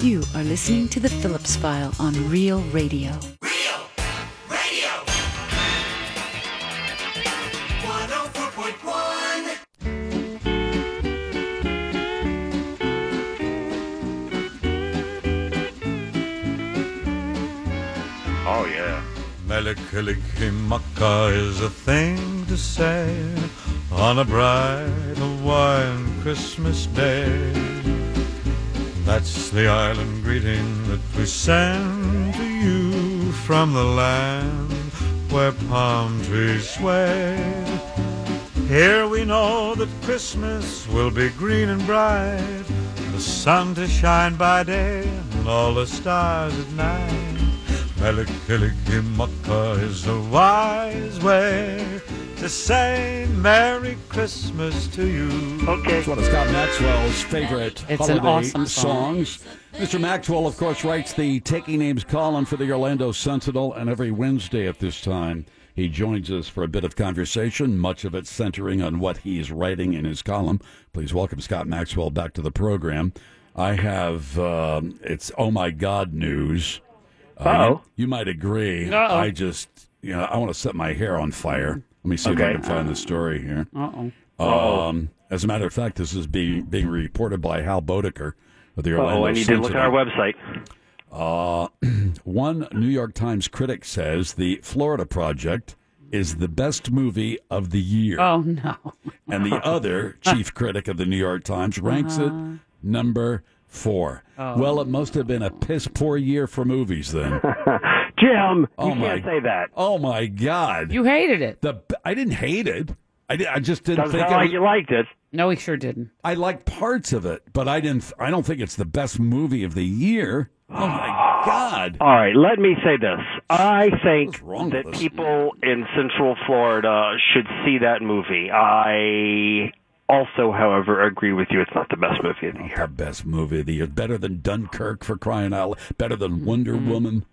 You are listening to The Phillips File on Real Radio. Real Radio 104.1 Oh yeah. Mele Kalikimaka is a thing to say on a bright Hawaiian Christmas day. That's the island greeting that we send to you from the land where palm trees sway. Here we know that Christmas will be green and bright, the sun to shine by day and all the stars at night. Mele Kalikimaka is the wise way to say Merry Christmas to you. Okay. It's one of Scott Maxwell's favorite It's an holiday awesome song. songs. Mr. Maxwell, of course, writes the Taking Names column for the Orlando Sentinel, and every Wednesday at this time, he joins us for a bit of conversation, much of it centering on what he's writing in his column. Please welcome Scott Maxwell back to the program. I have, um, it's oh my God news. Uh, Uh-oh. you, you might agree. Uh-oh. I just, you know, I want to set my hair on fire. Let me see if I can find the story here. Uh oh. Um, as a matter of fact, this is being being reported by Hal Boedeker of the Orlando Oh, I need to look at our website. Uh, one New York Times critic says the Florida Project is the best movie of the year, Oh no. and the other chief critic of the New York Times ranks it number four. Well, it must have been a piss poor year for movies then. Jim, Oh, you my- can't say that. oh my God! You hated it. the I didn't hate it. I, did, I just didn't Doesn't think sound it like was- you liked it. No, he sure didn't. I like parts of it, but I didn't. I don't think it's the best movie of the year. Oh my god! All right, let me say this. I think that with people in Central Florida should see that movie. I also, however, agree with you. It's not the best movie of the The year. best movie of the year, better than Dunkirk for crying out, loud. better than Wonder Mm-hmm. Woman.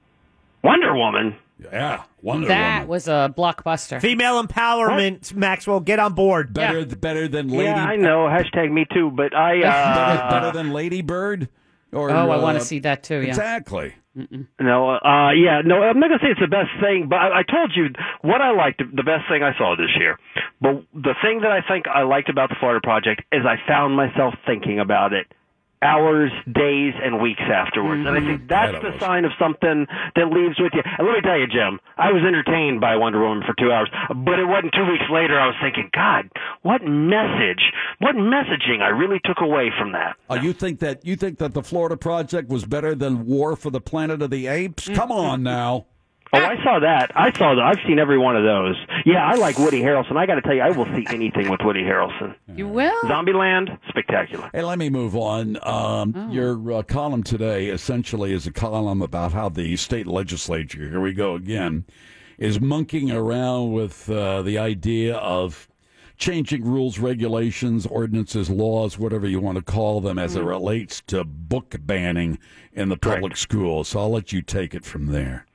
Wonder Woman. Yeah, Wonder Woman. That Woman. was a blockbuster. Female empowerment, Maxwell. Get on board. better, better than Lady. Yeah, I know. Hashtag me too. But I. better, Uh, better than Lady Bird. Or oh, I want uh, to see that too. Yeah. Exactly. No, uh, yeah, no, I'm not gonna say it's the best thing, but I, I told you what I liked, the best thing I saw this year. But the thing that I think I liked about the Florida Project is I found myself thinking about it hours, days, and weeks afterwards, and I think that's That the sign of something that leaves with you. And let me tell you, Jim, I was entertained by Wonder Woman for two hours, but it wasn't two weeks later I was thinking, God, what message, what messaging I really took away from that. Uh, you think that you think that the Florida Project was better than War for the Planet of the Apes? Come on now. Oh, I saw that. I saw that. I've seen every one of those. Yeah, I like Woody Harrelson. I got to tell you, I will see anything with Woody Harrelson. You will. Zombieland, spectacular. Hey, let me move on. Um, Oh. Your uh, column today essentially is a column about how the state legislature, here we go again, is monkeying around with uh, the idea of changing rules, regulations, ordinances, laws, whatever you want to call them, as it Mm-hmm. relates to book banning in the public schools. So I'll let you take it from there.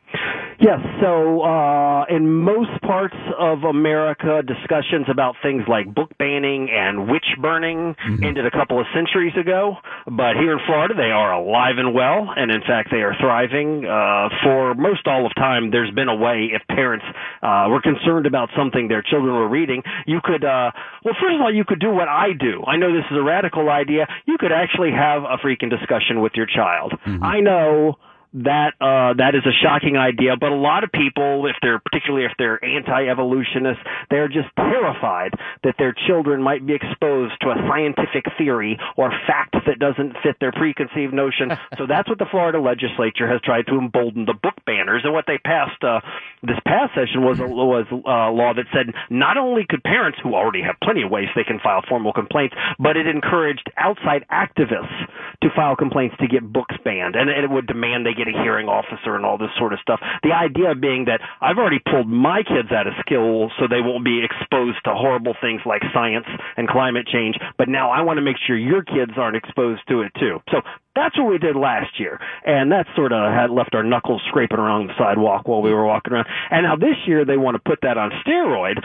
Yes, so uh, in most parts of America, discussions about things like book banning and witch burning ended a couple of centuries ago. But here in Florida, they are alive and well, and in fact, they are thriving. Uh, for most all of time, there's been a way if parents uh, were concerned about something their children were reading, you could, uh, well, first of all, you could do what I do. I know this is a radical idea. You could actually have a freaking discussion with your child. I know that uh that is a shocking idea but a lot of people if they're particularly if they're anti-evolutionists they're just terrified that their children might be exposed to a scientific theory or fact that doesn't fit their preconceived notion. So that's what the Florida legislature has tried to embolden the book banners. And what they passed uh this past session was a was a law that said not only could parents who already have plenty of ways they can file formal complaints but it encouraged outside activists to file complaints to get books banned. And it would demand they get a hearing officer and all this sort of stuff. The idea being that I've already pulled my kids out of school so they won't be exposed to horrible things like science and climate change, but now I want to make sure your kids aren't exposed to it too. So that's what we did last year, and that sort of had left our knuckles scraping around the sidewalk while we were walking around. And now this year they want to put that on steroid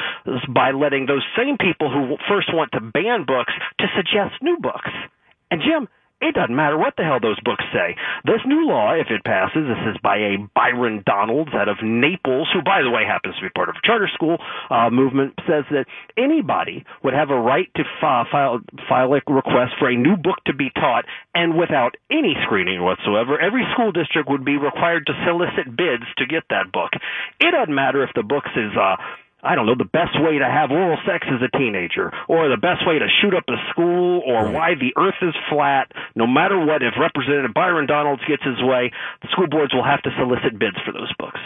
by letting those same people who first want to ban books to suggest new books. And Jim, It doesn't matter what the hell those books say. This new law, if it passes, this is by a Byron Donalds out of Naples, who, by the way, happens to be part of a charter school uh, movement, says that anybody would have a right to fi- file file a request for a new book to be taught, and without any screening whatsoever, every school district would be required to solicit bids to get that book. It doesn't matter if the book is uh, I don't know, the best way to have oral sex as a teenager, or the best way to shoot up a school, or Right. why the earth is flat. No matter what, if Representative Byron Donalds gets his way, the school boards will have to solicit bids for those books.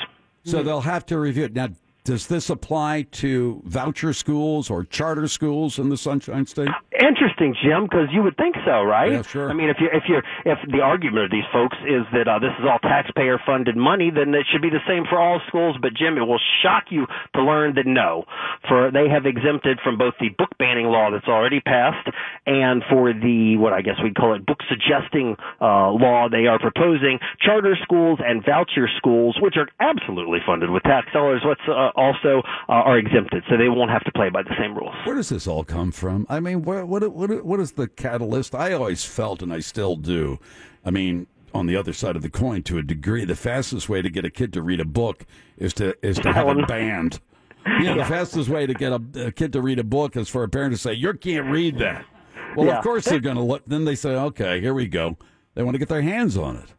So they'll have to review it. Now, does this apply to voucher schools or charter schools in the Sunshine State? Interesting, Jim, because you would think so, right? Yeah, sure. I mean, if you if you if the argument of these folks is that uh, this is all taxpayer funded money, then it should be the same for all schools. But Jim, it will shock you to learn that no, for they have exempted from both the book banning law that's already passed and for the what I guess we'd call it book suggesting uh, law they are proposing charter schools and voucher schools, which are absolutely funded with tax dollars, what's uh, also uh, are exempted, so they won't have to play by the same rules. Where does this all come from? I mean, what what what what is the catalyst? I always felt, and I still do. I mean, on the other side of the coin, to a degree, the fastest way to get a kid to read a book is to is to have it banned. You know, the fastest way to get a, a kid to read a book is for a parent to say, "You can't read that." Well, Yeah. of course they're going to look. Then they say, "Okay, here we go." They want to get their hands on it.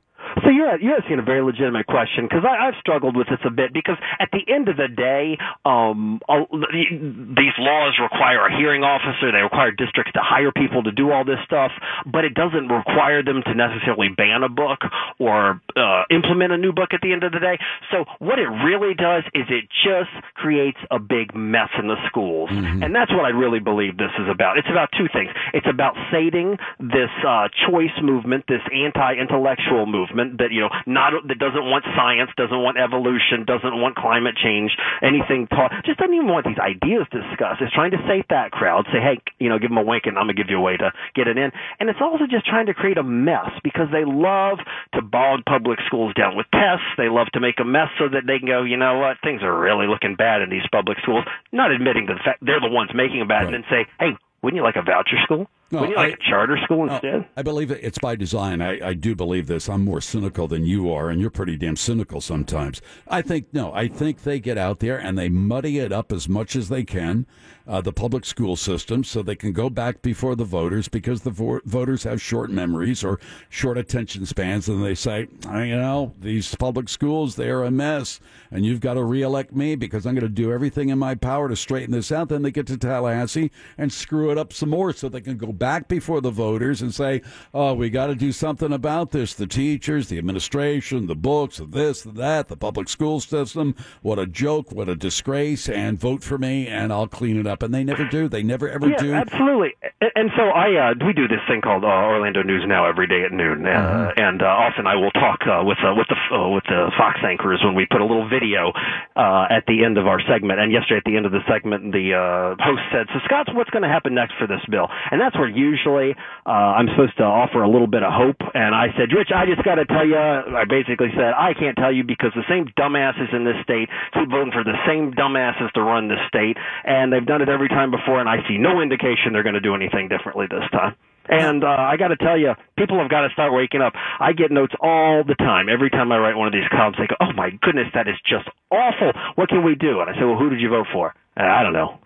So you're asking a very legitimate question because I've struggled with this a bit because at the end of the day, um, these laws require a hearing officer. They require districts to hire people to do all this stuff, but it doesn't require them to necessarily ban a book or uh, implement a new book at the end of the day. So what it really does is it just creates a big mess in the schools, and that's what I really believe this is about. It's about two things. It's about sating this uh, choice movement, this anti-intellectual movement that you know not that doesn't want science, doesn't want evolution, doesn't want climate change, anything taught, just doesn't even want these ideas discussed. It's trying to sate that crowd, say, hey, you know, give them a wink, and I'm gonna give you a way to get it in. And it's also just trying to create a mess because they love to bog public schools down with tests. They love to make a mess so that they can go, you know what, things are really looking bad in these public schools. Not admitting to the fact they're the ones making them bad, Right. and then say, hey. Wouldn't you like a voucher school? No, Wouldn't you like I- a charter school No, instead? I believe. It's by design. I, I do believe this. I'm more cynical than you are, and you're pretty damn cynical sometimes. I think no. I think they get out there and they muddy it up as much as they can, uh, the public school system, so they can go back before the voters because the vo- voters have short memories or short attention spans, and they say, "Ah, you know, these public schools they are a mess, and you've got to reelect me because I'm going to do everything in my power to straighten this out. Then they get to Tallahassee and screw it up some more so they can go back before the voters and say, oh, we got to do something about this. The teachers, the administration, the books, this, that, the public school system. What a joke. What a disgrace. And vote for me and I'll clean it up. And they never do. They never ever yeah, do. absolutely. And- so I uh, we do this thing called uh, Orlando News Now every day at noon, uh, Mm-hmm. and uh, often I will talk uh, with uh, with the uh, with the Fox anchors when we put a little video uh, at the end of our segment. And yesterday at the end of the segment, the uh, host said, "So Scott, what's going to happen next for this bill?" And that's where usually uh, I'm supposed to offer a little bit of hope. And I said, "Rich, I just got to tell you," I basically said, "I can't tell you because the same dumbasses in this state keep voting for the same dumbasses to run this state, and they've done it every time before, and I see no indication they're going to do anything differently this time." And uh, I got to tell you, people have got to start waking up. I get notes all the time. Every time I write one of these columns, they go, "Oh my goodness, that is just awful. What can we do?" And I say, "Well, who did you vote for?" Uh, I don't know.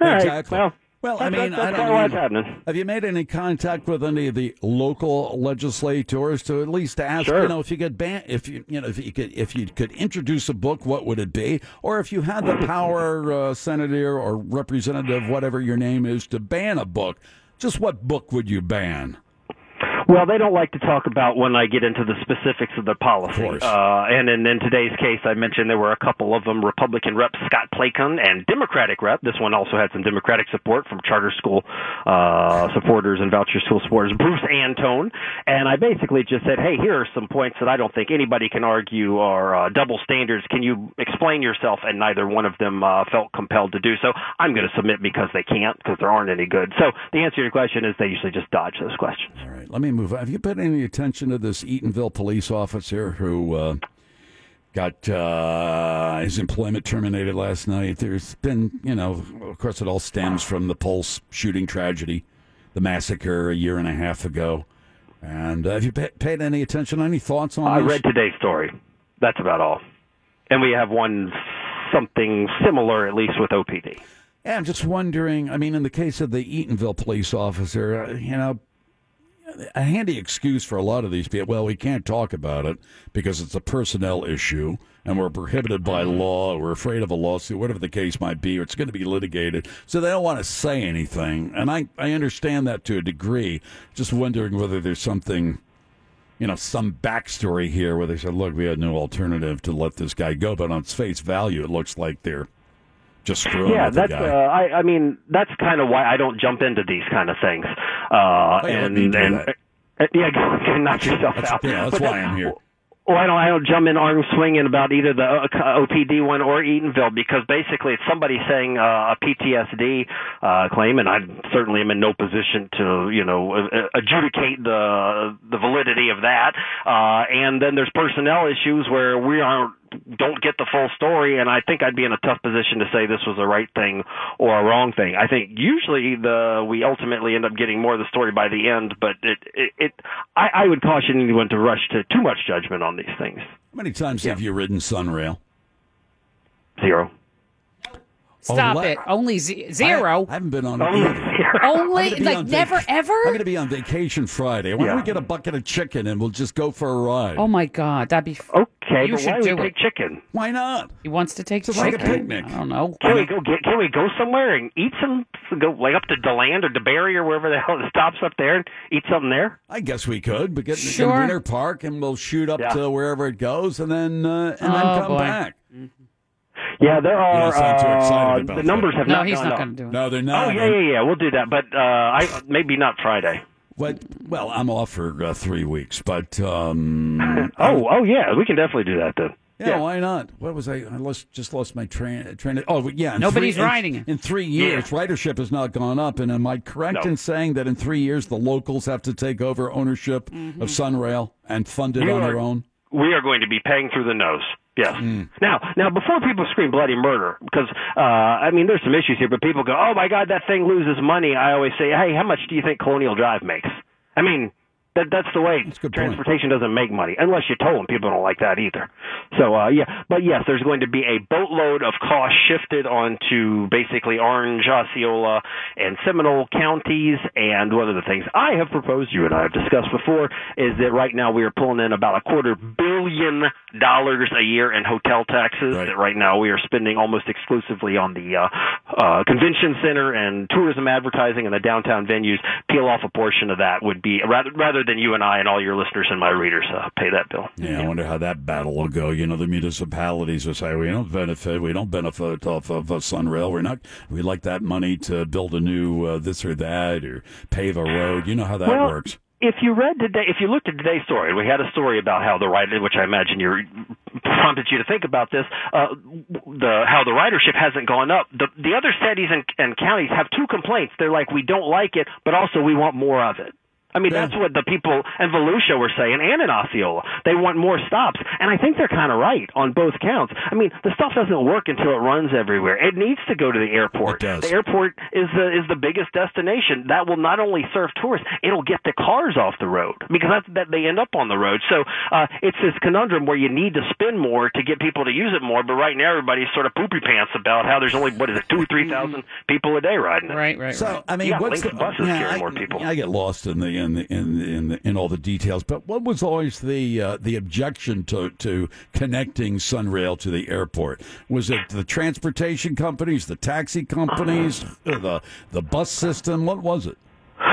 All right, Exactly. well, Well, I mean, that's, I that's don't kinda what's know. happening. Have you made any contact with any of the local legislators to at least ask, Sure. you know, if you could ban, if you, you know, if you could, if you could introduce a book, what would it be? Or if you had the power, uh, senator or representative, whatever your name is, to ban a book, just what book would you ban? Well, they don't like to talk about when I get into the specifics of the policy. Of. Uh, and in, in today's case, I mentioned there were a couple of them Republican Rep Scott Plakon and Democratic Rep. This one also had some Democratic support from charter school uh, supporters and voucher school supporters, Bruce Antone. And I basically just said, hey, here are some points that I don't think anybody can argue are uh, double standards. Can you explain yourself? And neither one of them uh, felt compelled to do so. I'm going to submit because they can't, because there aren't any good. So the answer to your question is they usually just dodge those questions. All right, let me move. on. Have you paid any attention to this Eatonville police officer who uh, got uh, his employment terminated last night? There's been, you know, of course, it all stems from the Pulse shooting tragedy, the massacre a year and a half ago. And uh, have you pa- paid any attention? Any thoughts on this I this? read today's story. That's about all. And we have one something similar, at least with OPD. Yeah, I'm just wondering. I mean, in the case of the Eatonville police officer, uh, you know, a handy excuse for a lot of these people. Well, we can't talk about it because it's a personnel issue, and we're prohibited by mm-hmm. law. We're afraid of a lawsuit, whatever the case might be. Or it's going to be litigated, so they don't want to say anything. And I, I understand that to a degree. Just wondering whether there's something. You know, some backstory here where they said, look, we had no alternative to let this guy go. But on its face value, it looks like they're just Yeah, that's. Uh, I, I mean, that's kind of why I don't jump into these kind of things. Uh, Oh, yeah, and and that. uh, yeah, go, knock yourself That's- out. yeah, that's But why I'm here. Well, I don't. I don't jump in arm swinging about either the uh, OPD one or Eatonville because basically it's somebody saying uh, a PTSD uh, claim, and I certainly am in no position to you know adjudicate the the validity of that. Uh, and then there's personnel issues where we aren't don't get the full story, and I think I'd be in a tough position to say this was the right thing or a wrong thing. I think usually the we ultimately end up getting more of the story by the end, but it it, it I, I would caution anyone to rush to too much judgment on these things. How many times have you ridden SunRail? Zero. Stop it. Only ze- zero. I, I haven't been on it Only I'm Only gonna be like on never vac- ever. I'm going to be on vacation Friday. Why don't we get a bucket of chicken and we'll just go for a ride? oh my god, that'd be. F- Okay, You but should why do do we it. take chicken? Why not? he wants to take It's like a picnic. I don't know. Can we go get? Can we go somewhere and eat some? Go like up to DeLand or DeBary or wherever the hell it stops up there and eat something there. I guess we could, but get in Winter Park and we'll shoot up Yeah. to wherever it goes and then uh, and Oh, then come boy. back. Yeah, there are. don't sound too excited uh, about the that. numbers have No, not he's gone not up. going to do it. No, they're not. Oh yeah, yeah, yeah. We'll do that, but uh, I maybe not Friday. What? Well, I'm off for uh, three weeks, but um, Oh, oh yeah, we can definitely do that then. yeah, why not? What was I? I lost, just lost my train. train oh, yeah. in Nobody's three, in- riding it. In, three years, ridership has not gone up. And am I correct No. in saying that in three years the locals have to take over ownership Mm-hmm. of SunRail and fund it We on are- their own? we are going to be paying through the nose. Yes. Now, now, before people scream bloody murder, because uh, I mean, there's some issues here, but people go, "Oh my God, that thing loses money." I always say, "Hey, how much do you think Colonial Drive makes?" I mean, that that's the way a good point. transportation doesn't make money unless you tow them. People don't like that either. So uh, yeah, but yes, there's going to be a boatload of cost shifted onto basically Orange, Osceola, and Seminole counties. And one of the things I have proposed, you and I have discussed before, is that right now we are pulling in about a quarter billion dollars a year in hotel taxes. Right. That right now we are spending almost exclusively on the uh, uh, convention center and tourism advertising and the downtown venues. Peel off a portion of that would be rather rather than you and I and all your listeners and my readers uh, pay that bill. Yeah, I wonder how that battle will go. You know, the municipalities will say we don't benefit, we don't benefit off of uh, SunRail. We're not. We like that money to build a new uh, this or that or pave a road. You know how that well, works. If you read today, if you looked at today's story, we had a story about how the rider, which I imagine you prompted you to think about this, uh, the how the ridership hasn't gone up. The the other cities and, and counties have two complaints. They're like, we don't like it, but also we want more of it. I mean, Yeah. that's what the people in Volusia were saying, and in Osceola. They want more stops, and I think they're kind of right on both counts. I mean, the stuff doesn't work until it runs everywhere. It needs to go to the airport. It does. The airport is the is the biggest destination. That will not only serve tourists, it'll get the cars off the road because that's that they end up on the road. So uh, it's this conundrum where you need to spend more to get people to use it more. But right now, everybody's sort of poopy pants about how there's only what is it, two or three thousand people a day riding it. Right, right, So right. I mean, Yeah, what's the, Lynx buses carry I, more people. I get lost in the in in in, in all the details. But what was always the uh, the objection to to connecting SunRail to the airport? Was it the transportation companies, the taxi companies, the the bus system? What was it?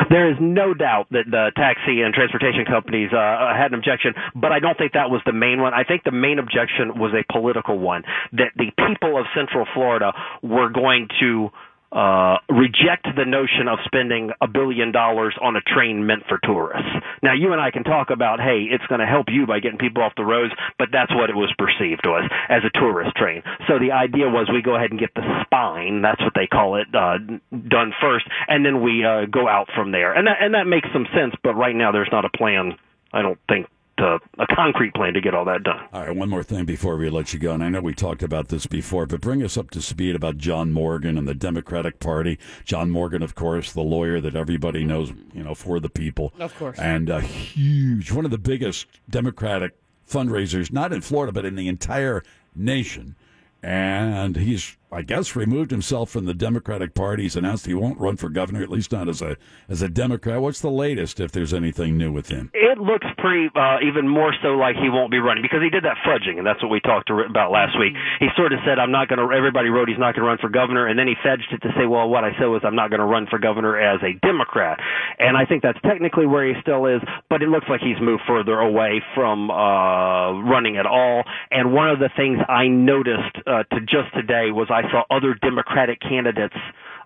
There is no doubt that the taxi and transportation companies uh, had an objection, but I don't think that was the main one. I think the main objection was a political one that the people of Central Florida were going to uh, reject the notion of spending a billion dollars on a train meant for tourists. Now, you and I can talk about, hey, it's going to help you by getting people off the roads, but that's what it was perceived was as a tourist train. So the idea was we go ahead and get the spine, that's what they call it, uh, done first, and then we uh, go out from there. And that and that makes some sense, but right now there's not a plan. I don't think a, a concrete plan to get all that done. All right, one more thing before we let you go, and I know we talked about this before, but bring us up to speed about John Morgan and the Democratic Party. John Morgan, of course, the lawyer that everybody knows, you know, for the people. Of course. And a huge, one of the biggest Democratic fundraisers, not in Florida, but in the entire nation. And he's, I guess, removed himself from the Democratic Party. He's announced he won't run for governor, at least not as a as a Democrat. What's the latest, if there's anything new with him? It looks pretty, uh, even more so like he won't be running because he did that fudging, and that's what we talked to, about last week. He sort of said, "I'm not going to." Everybody wrote he's not going to run for governor, and then he fudged it to say, "Well, what I said was I'm not going to run for governor as a Democrat," and I think that's technically where he still is, but it looks like he's moved further away from uh, running at all. And one of the things I noticed uh, to just today was I saw other Democratic candidates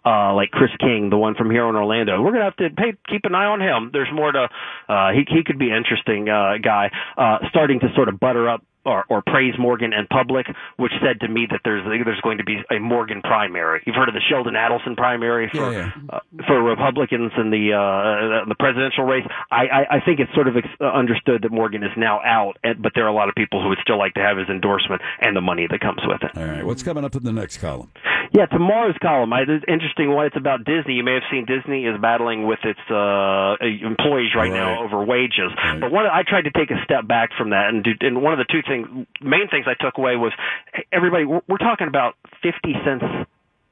uh, like Chris King, the one from here in Orlando. We're gonna have to pay, keep an eye on him. There's more to. Uh, he he could be an interesting uh, guy. Uh, starting to sort of butter up. Or, or praise Morgan in public, which said to me that there's there's going to be a Morgan primary. You've heard of the Sheldon Adelson primary for Yeah, Uh, for Republicans in the uh, the presidential race. I, I, I think it's sort of ex- uh, understood that Morgan is now out, and, but there are a lot of people who would still like to have his endorsement and the money that comes with it. All right, what's coming up in the next column? Yeah, tomorrow's column. I, it's interesting one. It's about Disney. You may have seen Disney is battling with its uh, employees right, now over wages. Right. But one, I tried to take a step back from that, and, do, and one of the two things, main things I took away was hey, everybody. We're, we're talking about fifty cents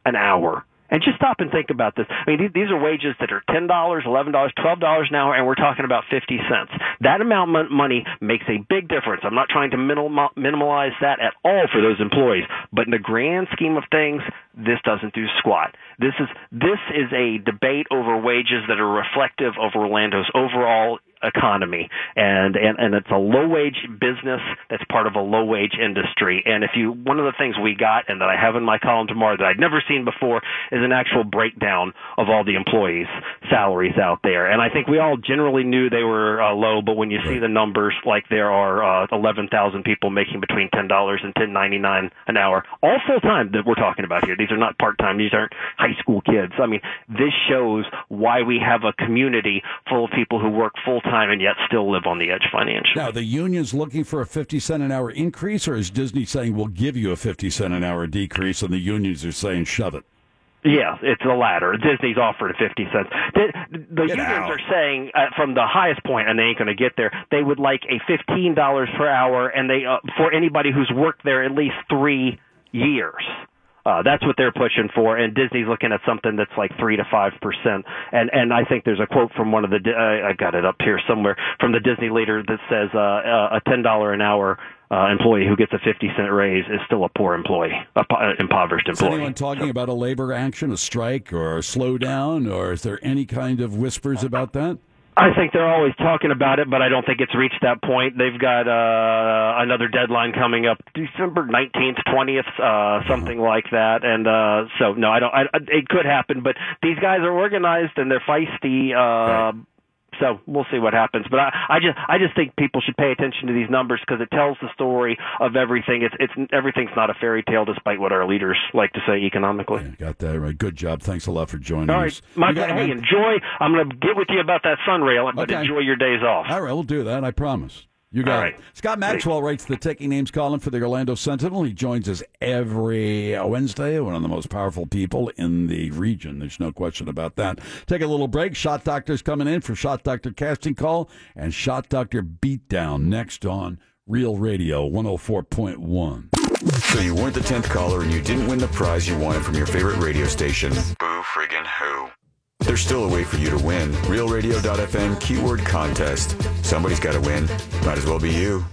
an hour. And just stop and think about this. I mean, these, are wages that are ten dollars, eleven dollars, twelve dollars an hour, and we're talking about fifty cents. That amount of money makes a big difference. I'm not trying to minimalize that at all for those employees, but in the grand scheme of things, this doesn't do squat. This is this is a debate over wages that are reflective of Orlando's overall economy. And and and it's a low wage business that's part of a low wage industry. And if you one of the things we got and that I have in my column tomorrow that I'd never seen before is an actual breakdown of all the employees salaries out there. And I think we all generally knew they were uh, low but when you see the numbers like there are uh, 11,000 people making between $10 and 10.99 an hour all full time that we're talking about here. These are not part time these aren't high school kids. I mean this shows why we have a community full of people who work full time and yet still live on the edge financially Now, the union's looking for a 50 cent an hour increase, or is Disney saying we'll give you a 50 cent an hour decrease, and the unions are saying shove it? Yeah, it's the latter. Disney's offered a 50 cents. The, the unions out. are saying uh, from the highest point, and they ain't going to get there. They would like a $15 per hour, and they uh, for anybody who's worked there at least three years. Uh, that's what they're pushing for, and Disney's looking at something that's like three to five percent. And and I think there's a quote from one of the uh, I got it up here somewhere from the Disney leader that says uh, uh, a ten dollar an hour uh, employee who gets a fifty cent raise is still a poor employee, a po- uh, impoverished Is employee. anyone talking about a labor action, a strike, or a slowdown, or is there any kind of whispers about that? I think they're always talking about it, but I don't think it's reached that point. They've got uh, another deadline coming up, December nineteenth, twentieth, uh, something like that. And uh, so, no, I don't. I, it could happen, but these guys are organized and they're feisty. Uh, So we'll see what happens, but I, I just I just think people should pay attention to these numbers because it tells the story of everything. It's it's everything's not a fairy tale, despite what our leaders like to say economically. Got that right. Good job. Thanks a lot for joining All right, us. my hey, enjoy. I'm going to get with you about that SunRail, but Okay. enjoy your days off. All right, we'll do that. I promise. You got All it. Scott Maxwell writes the Taking Names column for the Orlando Sentinel. He joins us every Wednesday, one of the most powerful people in the region. There's no question about that. Take a little break. Shot Doctor's coming in for Shot Doctor Casting Call and Shot Doctor Beatdown next on Real Radio 104.1. So you weren't the 10th caller and you didn't win the prize you wanted from your favorite radio station. Boo friggin' who. There's still a way for you to win. RealRadio.fm keyword contest. Somebody's got to win. Might as well be you.